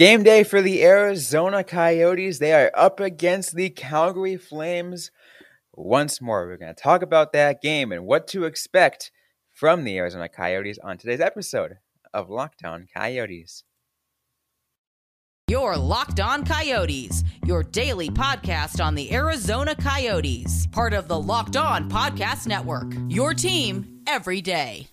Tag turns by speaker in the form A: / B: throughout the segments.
A: game day for the Arizona Coyotes. They are up against the Calgary Flames once more. We're going to talk about that game and what to expect from the Arizona Coyotes on today's episode of Locked On Coyotes.
B: Your Locked On Coyotes, your daily podcast on the Arizona Coyotes, part of the Locked On Podcast Network. Your team every day.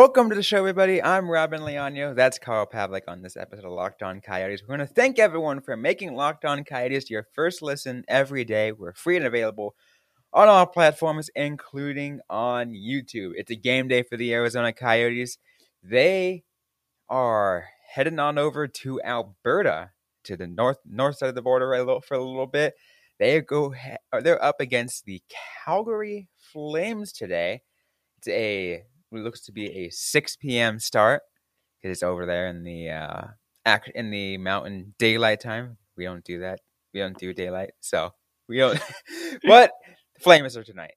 A: Welcome to the show, everybody. I'm Robin Leano. That's Carl Pavlik on this episode of Locked On Coyotes. We're going to thank everyone for making Locked On Coyotes your first listen every day. We're free and available on all platforms, including on YouTube. It's a game day for the Arizona Coyotes. They are heading on over to Alberta, to the north north side of the border a little, for a little bit. They go. They're up against the Calgary Flames today. It's a it looks to be a 6 p.m. start because it's over there in the uh, in the mountain daylight time. We don't do that. We don't do daylight, so we don't. but the Flames are tonight.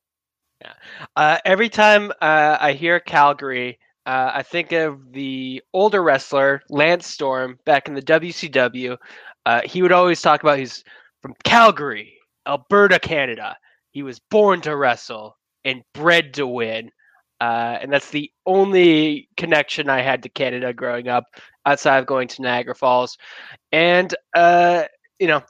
C: Yeah. Uh, every time uh, I hear Calgary, uh, I think of the older wrestler Lance Storm back in the WCW. Uh, he would always talk about he's from Calgary, Alberta, Canada. He was born to wrestle and bred to win. Uh, and that's the only connection I had to Canada growing up outside of going to Niagara Falls. And, uh, you know,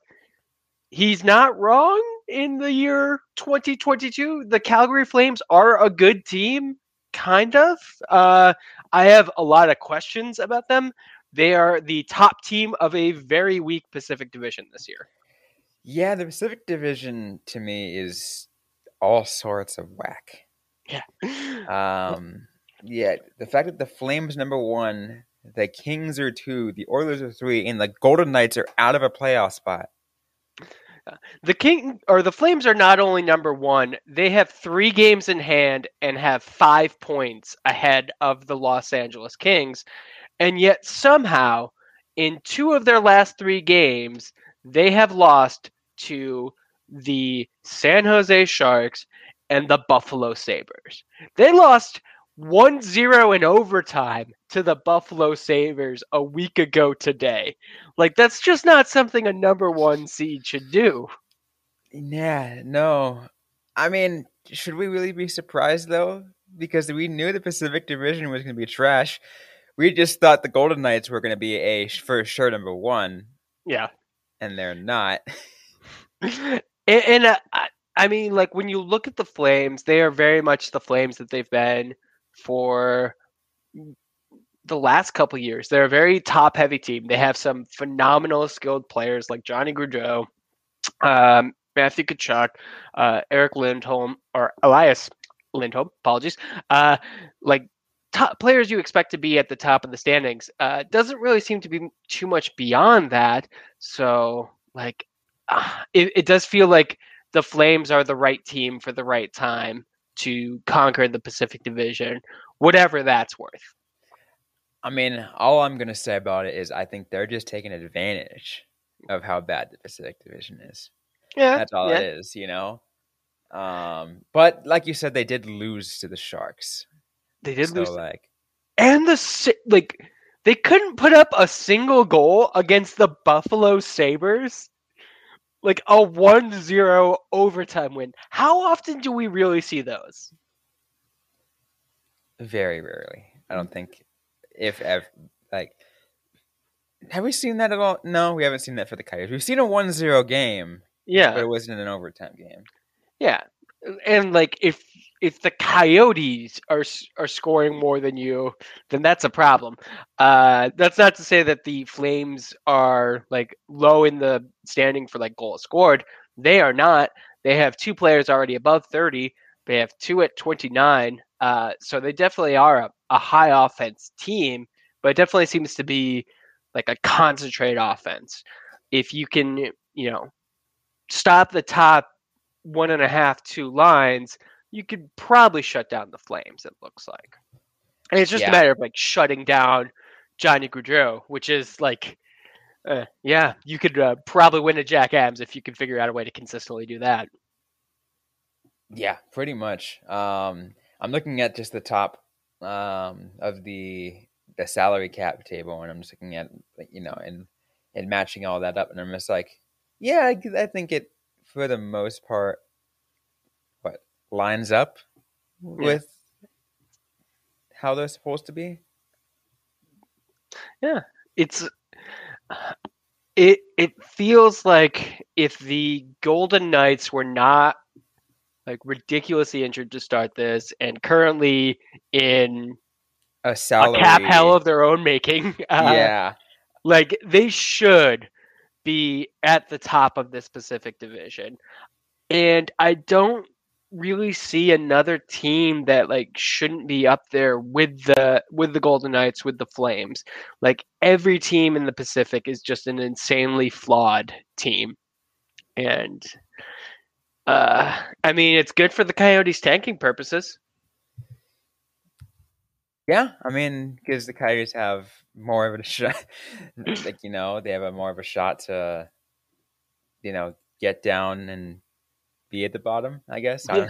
C: he's not wrong in the year 2022. The Calgary Flames are a good team, kind of. Uh, I have a lot of questions about them. They are the top team of a very weak Pacific Division this year.
A: Yeah, the Pacific Division to me is all sorts of whack.
C: Yeah.
A: Um, yeah, the fact that the Flames number one, the Kings are two, the Oilers are three, and the Golden Knights are out of a playoff spot.
C: The King or the Flames are not only number one; they have three games in hand and have five points ahead of the Los Angeles Kings, and yet somehow, in two of their last three games, they have lost to the San Jose Sharks and the Buffalo Sabres. They lost 1 0 in overtime to the Buffalo Sabres a week ago today. Like, that's just not something a number one seed should do.
A: Yeah, no. I mean, should we really be surprised, though? Because we knew the Pacific Division was going to be trash. We just thought the Golden Knights were going to be a for sure number one.
C: Yeah.
A: And they're not.
C: and, and uh, I mean, like when you look at the Flames, they are very much the Flames that they've been for the last couple years. They're a very top heavy team. They have some phenomenal skilled players like Johnny Gaudreau, um, Matthew Tkachuk, uh, Eric Lindholm, or Elias Lindholm, apologies. Uh, like top players you expect to be at the top of the standings. Uh, doesn't really seem to be too much beyond that. So, like, uh, it, it does feel like the Flames are the right team for the right time to conquer the Pacific Division, whatever that's worth.
A: I mean, all I'm going to say about it is I think they're just taking advantage of how bad the Pacific Division is.
C: Yeah.
A: That's all
C: yeah.
A: it is, you know? Um, but like you said, they did lose to the Sharks.
C: They did
A: so,
C: lose.
A: Like,
C: and the, like, they couldn't put up a single goal against the Buffalo Sabres like a 1-0 overtime win. How often do we really see those?
A: Very rarely. I don't mm. think if ever like have we seen that at all? No, we haven't seen that for the Coyotes. We've seen a 1-0 game.
C: Yeah.
A: But it wasn't an overtime game.
C: Yeah. And like if if the Coyotes are are scoring more than you, then that's a problem. Uh, that's not to say that the Flames are like low in the standing for like goals scored. They are not. They have two players already above thirty. They have two at twenty nine. Uh, so they definitely are a, a high offense team, but it definitely seems to be like a concentrated offense. If you can, you know, stop the top one and a half, two lines, you could probably shut down the Flames. It looks like. And it's just
A: Yeah.
C: a matter of like shutting down Johnny Gaudreau, which is like, uh, yeah, you could uh, probably win a Jack Adams if you could figure out a way to consistently do that.
A: Yeah, pretty much. Um, I'm looking at just the top um, of the the salary cap table, and I'm just looking at you know and and matching all that up, and I'm just like, yeah, I, I think it for the most part, lines up with how they're supposed to be.
C: Yeah, it's it it feels like if the Golden Knights were not like ridiculously injured to start this and currently in
A: A salary,
C: a cap hell of their own making, uh,
A: yeah,
C: like they should be at the top of this Pacific Division. And I don't really see another team that like shouldn't be up there with the with the Golden Knights with the Flames. Like every team in the Pacific is just an insanely flawed team. And uh I mean it's good for the Coyotes tanking purposes.
A: Yeah, I mean, because the Coyotes have more of a shot, like you know, they have a more of a shot to, you know, get down and be at the bottom. I guess. I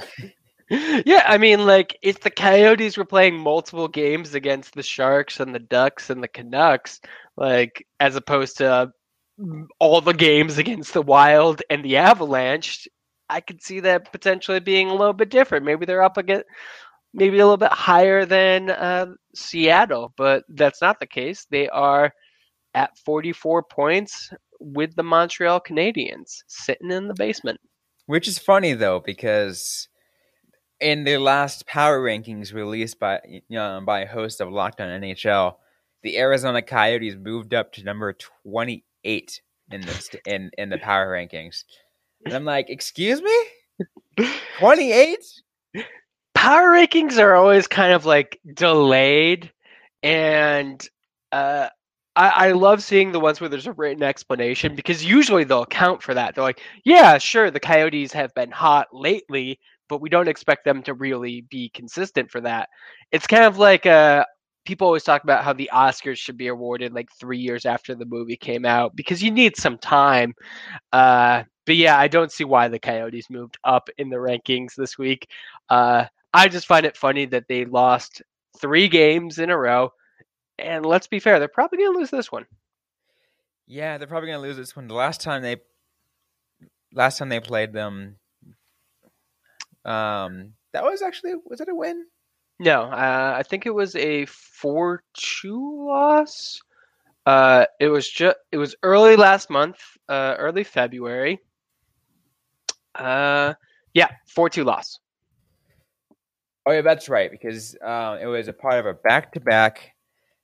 C: yeah, I mean, like if the Coyotes were playing multiple games against the Sharks and the Ducks and the Canucks, like as opposed to mm, all the games against the Wild and the Avalanche, I could see that potentially being a little bit different. Maybe they're up against, maybe a little bit higher than uh, Seattle, but that's not the case. They are at 44 points with the Montreal Canadiens sitting in the basement.
A: Which is funny though, because in the last power rankings released by you know, by a host of Locked On NHL, the Arizona Coyotes moved up to number twenty eight in the in in the power rankings. And I'm like, excuse me, twenty eight?
C: power rankings are always kind of like delayed and uh I, I love seeing the ones where there's a written explanation because usually they'll account for that. They're like, yeah, sure, the Coyotes have been hot lately, but we don't expect them to really be consistent for that. It's kind of like uh, people always talk about how the Oscars should be awarded like three years after the movie came out because you need some time. Uh, but yeah, I don't see why the Coyotes moved up in the rankings this week. Uh, I just find it funny that they lost three games in a row. And let's be fair, they're probably going to lose this one.
A: Yeah, they're probably gonna lose this one. The last time they last time they played them, um, that was actually was it a win?
C: No, uh, I think it was a four-two loss. Uh, it was just it was early last month, uh, early February. Uh, yeah, four-two loss.
A: Oh yeah, that's right. Because um, it was a part of a back-to-back.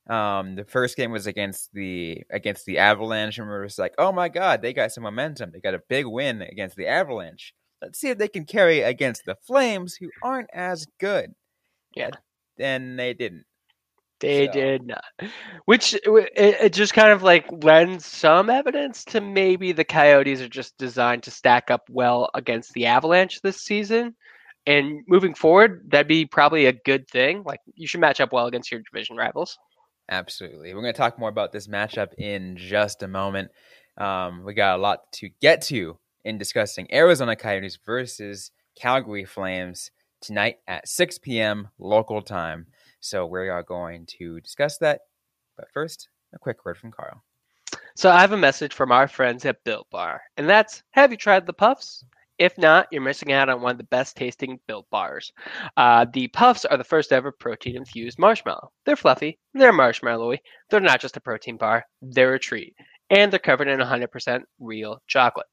A: Um, the first game was against the against the Avalanche, and we were just like, "Oh my God, they got some momentum. They got a big win against the Avalanche. Let's see if they can carry against the Flames, who aren't as good."
C: Yeah.
A: and they didn't.
C: They
A: So-
C: did not, which it, it just kind of like lends some evidence to maybe the Coyotes are just designed to stack up well against the Avalanche this season. And moving forward, that'd be probably a good thing. Like you should match up well against your division rivals.
A: Absolutely. We're going to talk more about this matchup in just a moment. Um, we got a lot to get to in discussing Arizona Coyotes versus Calgary Flames tonight at 6 p.m. local time. So we are going to discuss that. But first, a quick word from Carl.
C: So I have a message from our friends at Built Bar, and that's: Have you tried the Puffs? If not, you're missing out on one of the best tasting Built Bars. Uh, the Puffs are the first ever protein infused marshmallow. They're fluffy, they're marshmallowy, they're not just a protein bar, they're a treat. And they're covered in 100% real chocolate.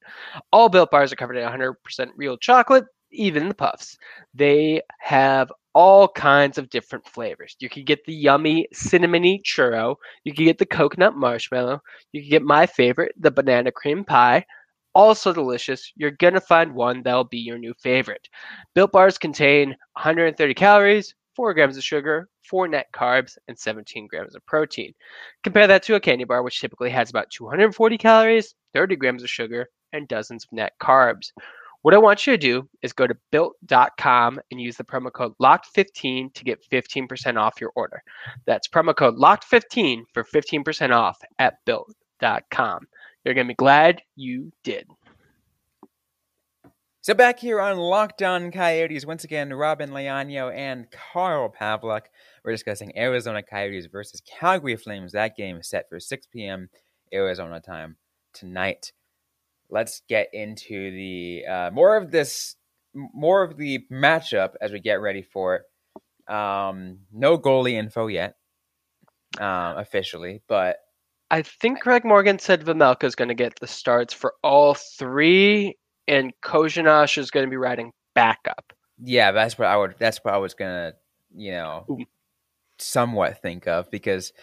C: All Built Bars are covered in 100% real chocolate, even the Puffs. They have all kinds of different flavors. You can get the yummy cinnamony churro, you can get the coconut marshmallow, you can get my favorite, the banana cream pie. Also delicious. You're to find one that'll be your new favorite. Built bars contain 130 calories, 4 grams of sugar, 4 net carbs, and 17 grams of protein. Compare that to a candy bar, which typically has about 240 calories, 30 grams of sugar, and dozens of net carbs. What I want you to do is go to built.com and use the promo code LOCKED15 to get 15% off your order. That's promo code LOCKED15 for 15% off at built.com. You're going to be glad you did.
A: So back here on Locked On Coyotes, once again, Robin Leano and Carl Pavlik. We're discussing Arizona Coyotes versus Calgary Flames. That game is set for 6 p.m. Arizona time tonight. Let's get into the uh, more of this, more of the matchup as we get ready for it. Um, no goalie info yet, um, officially, but
C: I think Craig Morgan said Vejmelka is going to get the starts for all three and Kozhinash is going to be riding backup.
A: Yeah, that's what I would. That's what I was gonna, you know,
C: Ooh.
A: somewhat think of because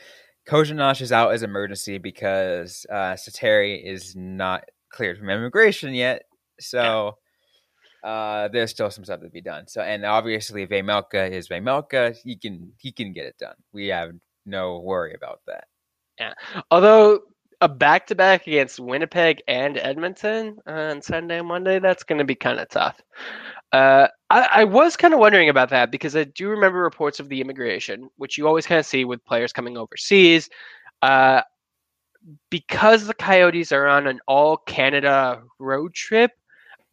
A: Kozhinash is out as emergency because uh, Sateri is not cleared from immigration yet. So uh, there's still some stuff to be done. So and obviously Vejmelka is Vejmelka. He can he can get it done. We have no worry about that.
C: Although a back to back against Winnipeg and Edmonton on Sunday and Monday, that's going to be kind of tough. Uh, I, I was kind of wondering about that because I do remember reports of the immigration, which you always kind of see with players coming overseas. Uh, because the Coyotes are on an all Canada road trip,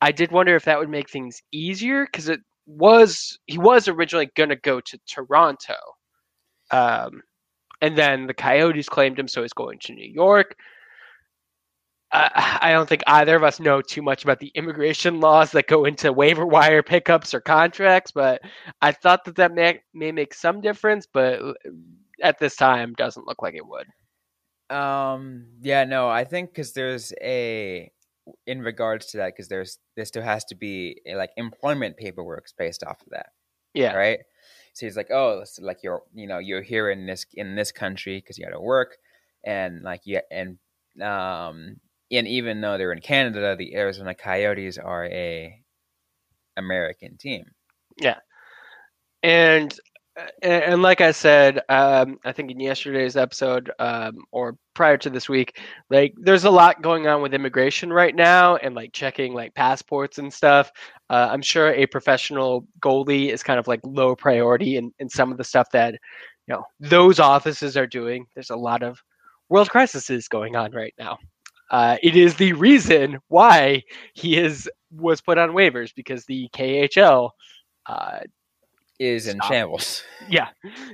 C: I did wonder if that would make things easier because it was he was originally going to go to Toronto. Um, and then the Coyotes claimed him, so he's going to New York. Uh, I don't think either of us know too much about the immigration laws that go into waiver wire pickups or contracts, but I thought that that may, may make some difference, but at this time doesn't look like it would.
A: Um. Yeah. No. I think because there's a in regards to that because there's there still has to be a, like employment paperwork based off of that.
C: Yeah.
A: Right. So he's like, oh, it's like you're you know you're here in this in this country because you got to work, and like yeah, and um, and even though they're in Canada, the Arizona Coyotes are a American team.
C: Yeah, and and, and like I said, um, I think in yesterday's episode um, or prior to this week, like there's a lot going on with immigration right now and like checking like passports and stuff. Uh, I'm sure a professional goalie is kind of like low priority in, in some of the stuff that you know those offices are doing. There's a lot of world crises going on right now. Uh, it is the reason why he is was put on waivers because the KHL uh,
A: Is in
C: Stop.
A: shambles.
C: yeah,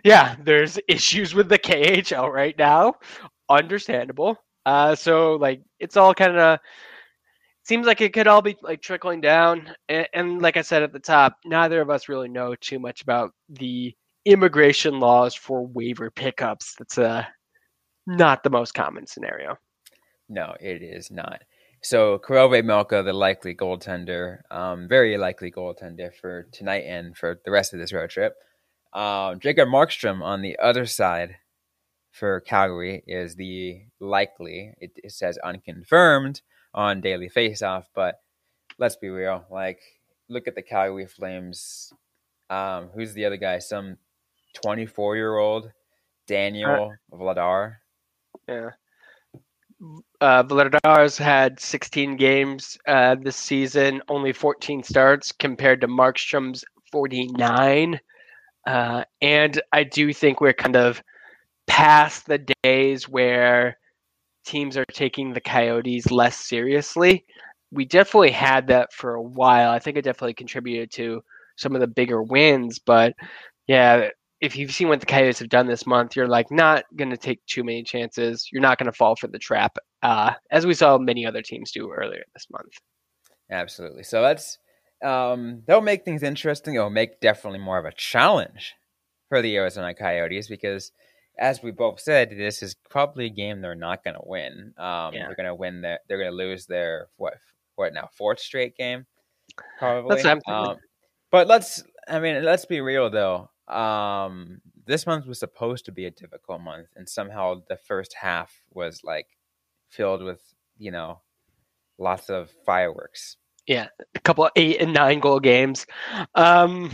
C: yeah. There's issues with the KHL right now. Understandable. Uh, so like it's all kind of seems like it could all be like trickling down. And, and like I said at the top, neither of us really know too much about the immigration laws for waiver pickups. That's uh not the most common scenario.
A: No, it is not. So Karel Vejmelka, the likely goaltender, um, very likely goaltender for tonight and for the rest of this road trip. Um, Jacob Markstrom on the other side for Calgary is the likely. It, it says unconfirmed on Daily Faceoff, but let's be real. Like, look at the Calgary Flames. Um, who's the other guy? Some twenty-four-year-old Daniel Vladar.
C: Yeah. Uh, Vladar's had 16 games uh, this season, only 14 starts compared to Markstrom's 49. Uh, and I do think we're kind of past the days where teams are taking the Coyotes less seriously. We definitely had that for a while. I think it definitely contributed to some of the bigger wins. But yeah, if you've seen what the Coyotes have done this month, you're like not going to take too many chances. You're not going to fall for the trap, uh, as we saw many other teams do earlier this month.
A: Absolutely. So that's um, that'll make things interesting. It'll make definitely more of a challenge for the Arizona Coyotes because, as we both said, this is probably a game they're not going to win. Um,
C: Yeah.
A: They're going to win their. They're going to lose their what? What now? Fourth straight game, probably.
C: That's what.
A: Um, but let's. I mean, let's be real though. Um, this month was supposed to be a difficult month, and somehow the first half was like filled with you know lots of fireworks.
C: Yeah, a couple of eight and nine goal games. Um,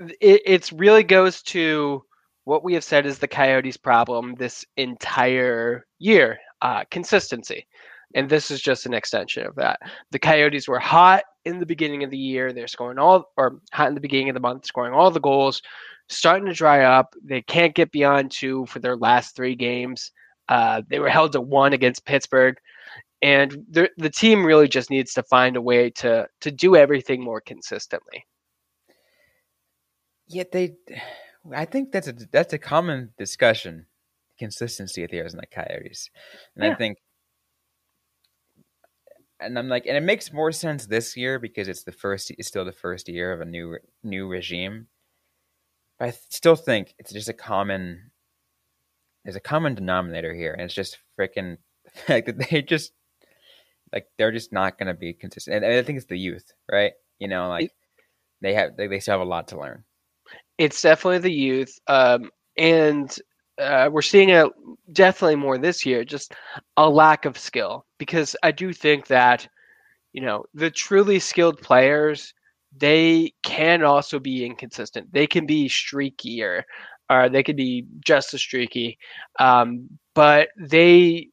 C: it it's really goes to what we have said is the Coyotes' problem this entire year: uh, consistency. And this is just an extension of that. The Coyotes were hot in the beginning of the year; they're scoring all, or hot in the beginning of the month, scoring all the goals. Starting to dry up. They can't get beyond two for their last three games. Uh, they were held to one against Pittsburgh, and the the team really just needs to find a way to to do everything more consistently.
A: Yet they, I think that's a that's a common discussion, consistency with the Arizona Coyotes, and
C: Yeah.
A: I think, and I'm like, and it makes more sense this year because it's the first, it's still the first year of a new new regime. But I still think it's just a common, there's a common denominator here, and it's just freaking the fact that they just like they're just not going to be consistent. And I think it's the youth, right? You know, like they have they, they still have a lot to learn.
C: It's definitely the youth, um, and uh, we're seeing it definitely more this year. Just a lack of skill because I do think that you know the truly skilled players they can also be inconsistent. They can be streakier, or they could be just as streaky, um, but they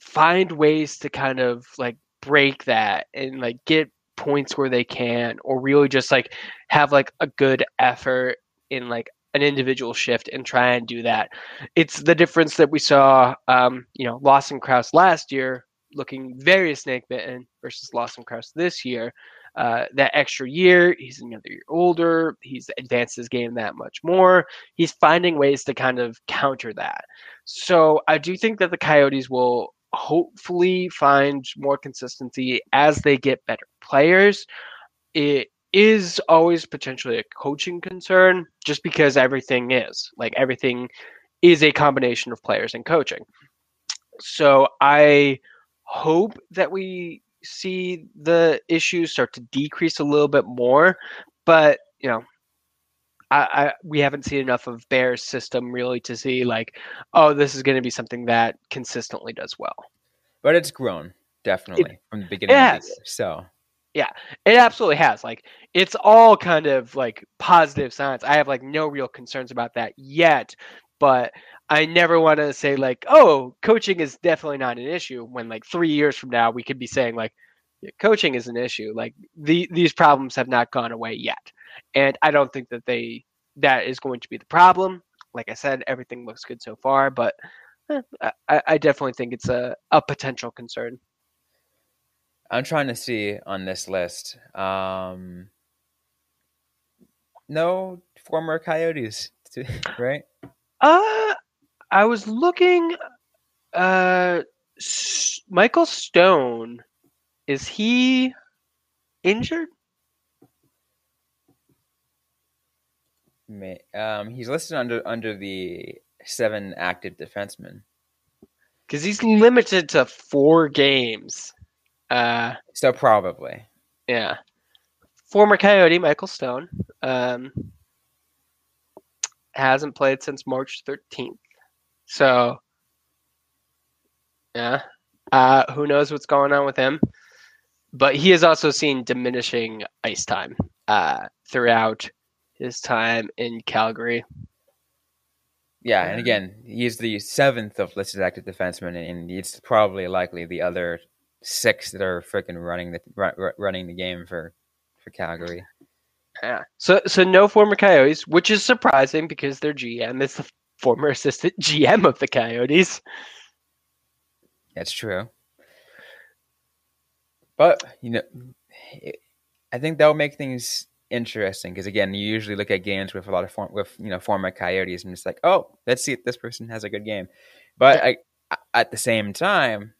C: find ways to kind of like break that and like get points where they can or really just like have like a good effort in like an individual shift and try and do that. It's the difference that we saw um you know lawson crouse last year looking very snake bitten versus lawson crouse this year. Uh, that extra year he's another year older he's advanced his game that much more. He's finding ways to kind of counter that. So i do think that the coyotes will hopefully find more consistency as they get better players. It is always potentially a coaching concern just because everything is like everything is a combination of players and coaching. So I hope that we see the issues start to decrease a little bit more, but you know, I, I we haven't seen enough of Bears system really to see like, oh, this is going to be something that consistently does well.
A: But it's grown definitely from the beginning of the year. So Yeah,
C: it absolutely has. Like it's all kind of like positive signs. I have like no real concerns about that yet, but I never want to say like, oh, coaching is definitely not an issue when like 3 years from now we could be saying like coaching is an issue. Like the these problems have not gone away yet. And I don't think that they that is going to be the problem. Like I said, everything looks good so far, but eh, I, I definitely think it's a, a potential concern.
A: I'm trying to see on this list. Um, no former Coyotes, right?
C: Uh, I was looking. Uh, S- Michael Stone, is he injured?
A: May, um, he's listed under under the seven active defensemen.
C: Because he's limited to four games. Uh,
A: So probably.
C: yeah. Former Coyote Michael Stone um, hasn't played since March 13th. So, yeah. Uh, who knows what's going on with him? But he has also seen diminishing ice time uh, throughout his time in Calgary.
A: Yeah, and again, he's the seventh of listed active defensemen, and it's probably likely the other six that are freaking running the ru- ru- running the game for for Calgary.
C: Yeah. So so no former Coyotes, which is surprising because their GM is the former assistant GM of the Coyotes.
A: That's true. But you know, it, I think that'll make things interesting because again, you usually look at games with a lot of form, with you know former Coyotes, and it's like, oh, let's see if this person has a good game. But I, at the same time,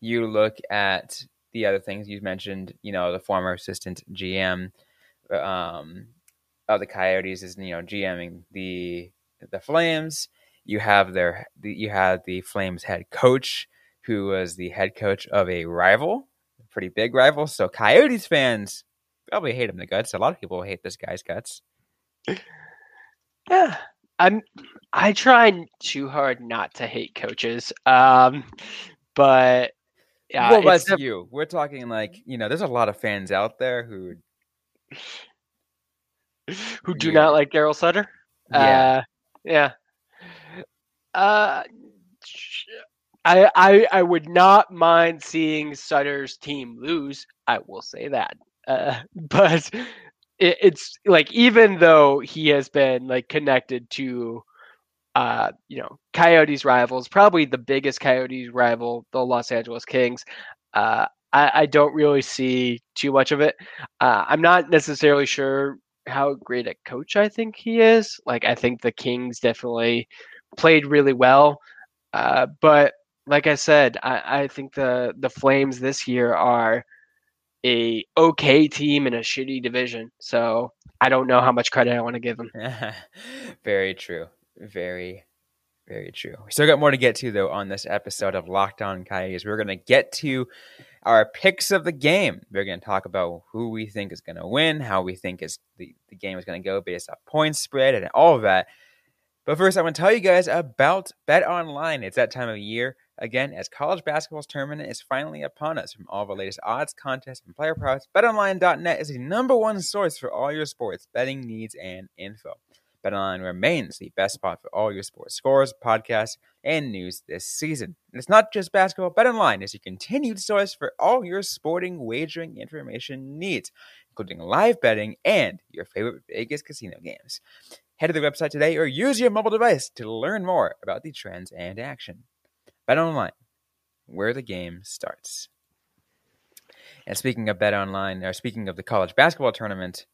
A: you look at the other things you mentioned. You know, the former assistant GM um, of the Coyotes is you know GMing the the Flames. You have their the, you have the Flames head coach who was the head coach of a rival, a pretty big rival. So Coyotes fans probably hate him the guts. A lot of people hate this guy's guts.
C: Yeah. I'm I try too hard not to hate coaches. Um but yeah,
A: well, that's
C: def-
A: you. We're talking like you know, there's a lot of fans out there who,
C: who do
A: Yeah.
C: not like Daryl Sutter.
A: yeah,
C: Uh, yeah. Uh, I, I I would not mind seeing Sutter's team lose. I will say that. Uh, but it, it's like even though he has been like connected to uh, you know, Coyotes rivals, probably the biggest Coyotes rival, the Los Angeles Kings. Uh, I, I, don't really see too much of it. Uh, I'm not necessarily sure how great a coach I think he is. Like, I think the Kings definitely played really well. Uh, but like I said, I, I think the the Flames this year are a okay team in a shitty division. So I don't know how much credit I want to give them.
A: Very true. Very, very true. We still got more to get to though on this episode of Locked On Coyotes. We're gonna get to our picks of the game. We're gonna talk about who we think is gonna win, how we think is the, the game is gonna go based off point spread and all of that. But first, I want to tell you guys about Bet Online. It's that time of year again as college basketball's tournament is finally upon us. From all of the latest odds, contests, and player props, BetOnline.net is the number one source for all your sports betting needs and info. BetOnline remains the best spot for all your sports scores, podcasts, and news this season. And it's not just basketball. BetOnline is your continued source for all your sporting wagering information needs, including live betting and your favorite Vegas casino games. Head to the website today or use your mobile device to learn more about the trends and action. BetOnline, where the game starts. And speaking of BetOnline, or speaking of the college basketball tournament,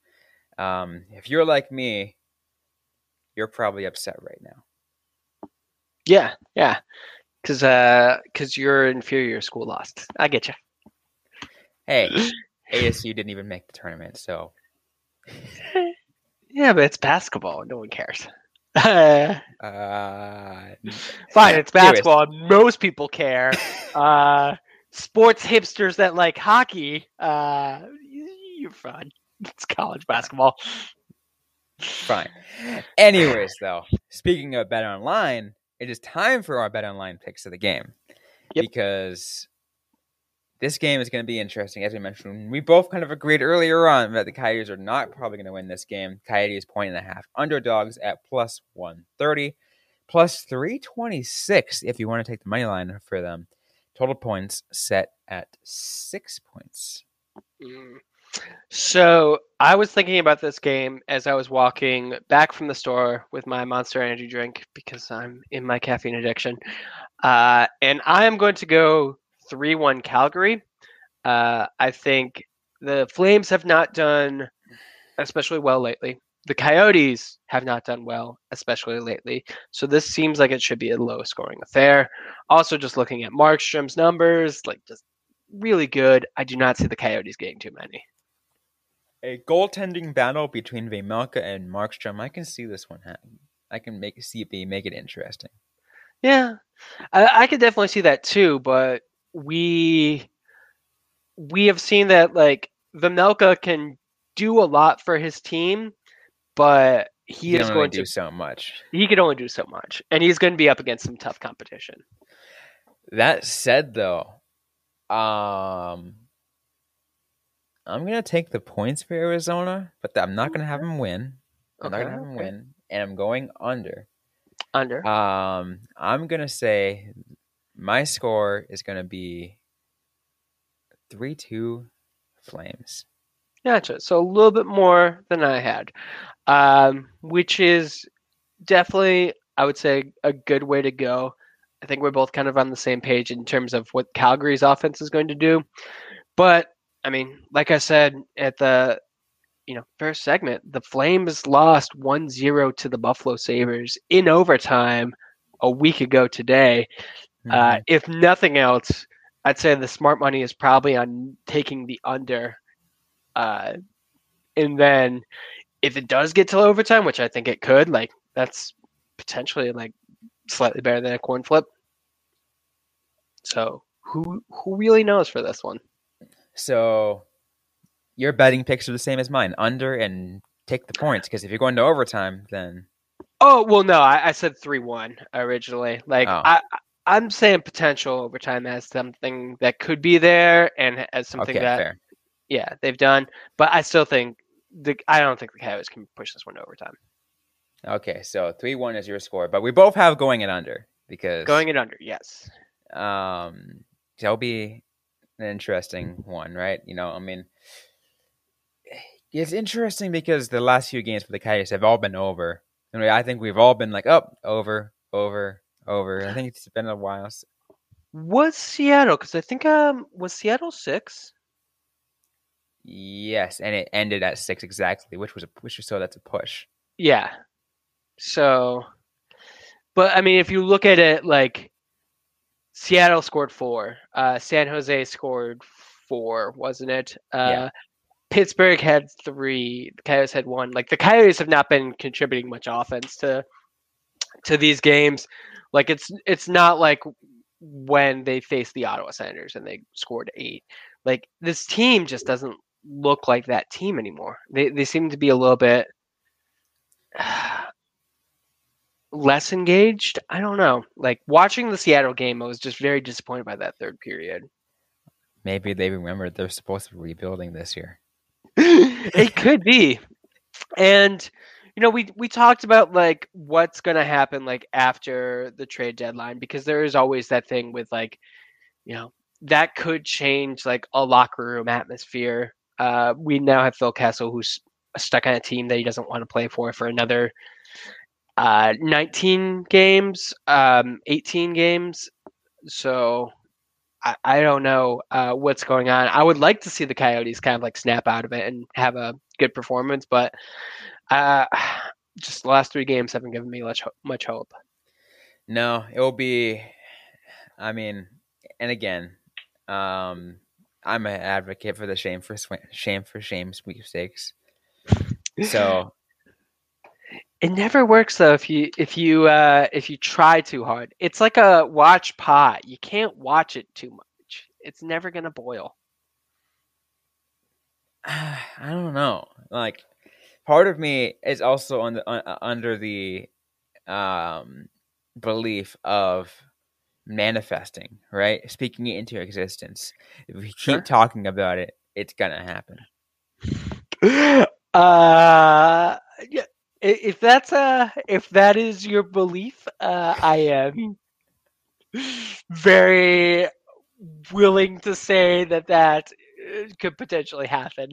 A: um, if you're like me, you're probably upset right now.
C: Yeah, yeah, because uh, because your inferior school lost. I get you.
A: Hey, ASU didn't even make the tournament, so.
C: yeah, but it's basketball. No one cares. uh, Fine, it's basketball. Most people care. uh, sports hipsters that like hockey, uh, you're fine. It's college basketball.
A: Fine. Anyways, though, speaking of Bet Online, it is time for our Bet Online picks of the game yep. because this game is going to be interesting. As we mentioned, we both kind of agreed earlier on that the Coyotes are not probably going to win this game. Coyotes point and a half underdogs at plus 130, plus 326 if you want to take the money line for them. Total points set at six points.
C: Mm. So I was thinking about this game as I was walking back from the store with my Monster Energy drink because I'm in my caffeine addiction, uh, and I am going to go three-one Calgary. Uh, I think the Flames have not done especially well lately. The Coyotes have not done well, especially lately. So this seems like it should be a low-scoring affair. Also, just looking at Markstrom's numbers, like just really good. I do not see the Coyotes getting too many
A: a goaltending battle between Vejmelka and Markstrom. I can see this one happen. I can make see if they make it interesting.
C: Yeah, I, I could definitely see that too. But we we have seen that like Vejmelka can do a lot for his team, but he, he is going
A: to
C: do
A: so much.
C: He can only do so much, and he's going to be up against some tough competition.
A: That said, though, um, I'm gonna take the points for Arizona, but I'm not gonna have them win. I'm okay, not gonna have them win, and I'm going under.
C: Under.
A: Um, I'm gonna say my score is gonna be three-two Flames.
C: Gotcha. So a little bit more than I had, um, which is definitely, I would say, a good way to go. I think we're both kind of on the same page in terms of what Calgary's offense is going to do. But I mean, like I said at the you know first segment, the Flames lost 1-0 to the Buffalo Sabres in overtime a week ago today. Uh, mm-hmm. Uh, if nothing else, I'd say the smart money is probably on taking the under. Uh, and then if it does get to overtime, which I think it could, like that's potentially like slightly better than a coin flip. So who who really knows for this one?
A: So your betting picks are the same as mine, under and take the points. Because if you're going to overtime, then
C: oh well, no, I, I said three one originally. Like oh. I, I'm saying potential overtime as something that could be there and as something okay, that fair. yeah they've done. But I still think the I don't think the Coyotes can push this one to overtime.
A: Okay, so three one is your score, but we both have going it under because
C: going it under, yes.
A: Um, be an interesting one, right? You know, I mean, it's interesting because the last few games for the Coyotes have all been over. And I think we've all been like, oh, over, over, over. I think it's been a while.
C: Was Seattle? Because I think um was Seattle six.
A: Yes, and it ended at six exactly, which was a which was so that's a push.
C: Yeah. So, but I mean, if you look at it like Seattle scored four, uh, San Jose scored four, wasn't it? Uh,
A: Yeah.
C: Pittsburgh had three. The Coyotes had one. Like the Coyotes have not been contributing much offense to to these games. Like it's it's not like when they faced the Ottawa Senators and they scored eight. Like this team just doesn't look like that team anymore. They they seem to be a little bit less engaged. I don't know. Like watching the Seattle game, I was just very disappointed by that third period.
A: Maybe they remembered they're supposed to be rebuilding this year.
C: it could be. And you know, we we talked about like what's going to happen like after the trade deadline because there is always that thing with like you know, that could change like a locker room atmosphere. Uh we now have Phil Kessel who's stuck on a team that he doesn't want to play for for another uh 19 games, um 18 games. So I, I don't know uh, what's going on. I would like to see the Coyotes kind of like snap out of it and have a good performance, but uh, just the last three games haven't given me much much hope.
A: No, it will be. I mean, and again, um, I'm an advocate for the shame for shame for shame sweepstakes. So
C: It never works though if you if you uh, if you try too hard. It's like a watch pot. You can't watch it too much. It's never gonna boil.
A: I don't know. Like, part of me is also on the, uh, under the um, belief of manifesting, right? Speaking it into existence. If we keep
C: Sure.
A: talking about it, it's gonna happen.
C: uh, yeah, if that's uh if that is your belief, uh, I am very willing to say that that uh, could potentially happen.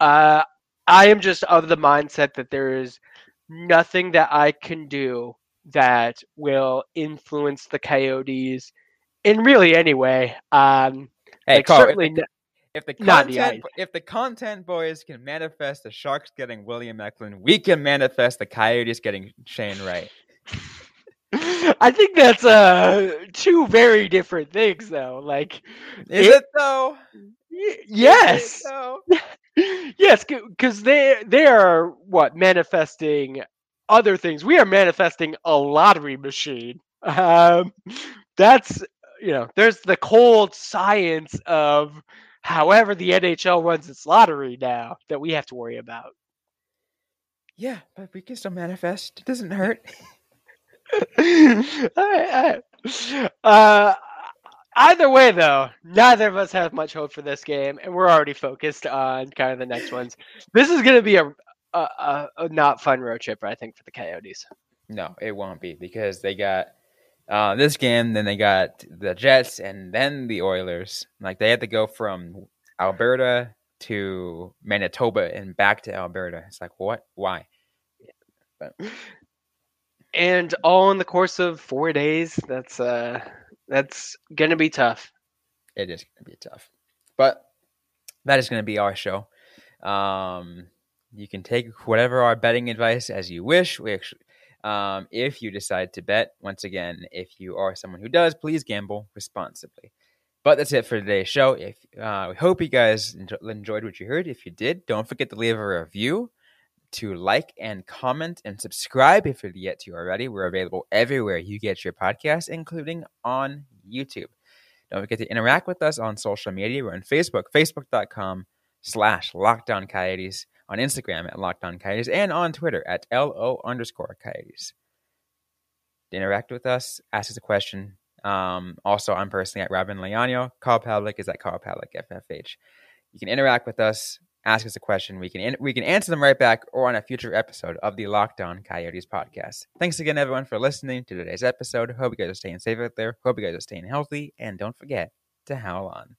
C: Uh, I am just of the mindset that there is nothing that I can do that will influence the Coyotes in really any way. Um,
A: Hey,
C: like
A: Carl,
C: certainly,
A: if the content if the content boys can manifest the Sharks getting William Eklund, we can manifest the Coyotes getting Shane Wright.
C: I think that's uh two very different things, though. Like,
A: Is
C: It-
A: it though?
C: y-
A: Is it
C: yes,
A: though?
C: yes, because they they are what manifesting other things. We are manifesting a lottery machine. Um, that's you know, there's the cold science of however the NHL runs its lottery now that we have to worry about.
A: Yeah, but we can still manifest. It doesn't hurt.
C: Alright, alright. Uh, either way, though, neither of us have much hope for this game, and we're already focused on kind of the next ones. This is going to be a, a, a, a not fun road trip, I think, for the Coyotes.
A: No, it won't be because they got uh, this game, then they got the Jets, and then the Oilers. Like they had to go from Alberta to Manitoba and back to Alberta. It's like what? Why?
C: And all in the course of four days. That's uh, that's going to be tough.
A: It is going to be tough, but that is going to be our show. Um, you can take whatever our betting advice as you wish. We actually, um, if you decide to bet, once again, if you are someone who does, please gamble responsibly. But that's it for today's show. If uh, we hope you guys enjoyed what you heard. If you did, don't forget to leave a review, to like and comment and subscribe if you're yet to already. We're available everywhere you get your podcast, including on YouTube. Don't forget to interact with us on social media. We're on Facebook, facebook.com slash lockdown coyotes, on Instagram at lockdown coyotes, and on Twitter at LO underscore coyotes. Interact with us, ask us a question. Um, also, I'm personally at Robin Leano. Carl Pavlik is at Carl Pavlik FFH. You can interact with us ask us a question. We can we can answer them right back or on a future episode of the Locked On Coyotes podcast. Thanks again, everyone, for listening to today's episode. Hope you guys are staying safe out there. Hope you guys are staying healthy, and don't forget to howl on.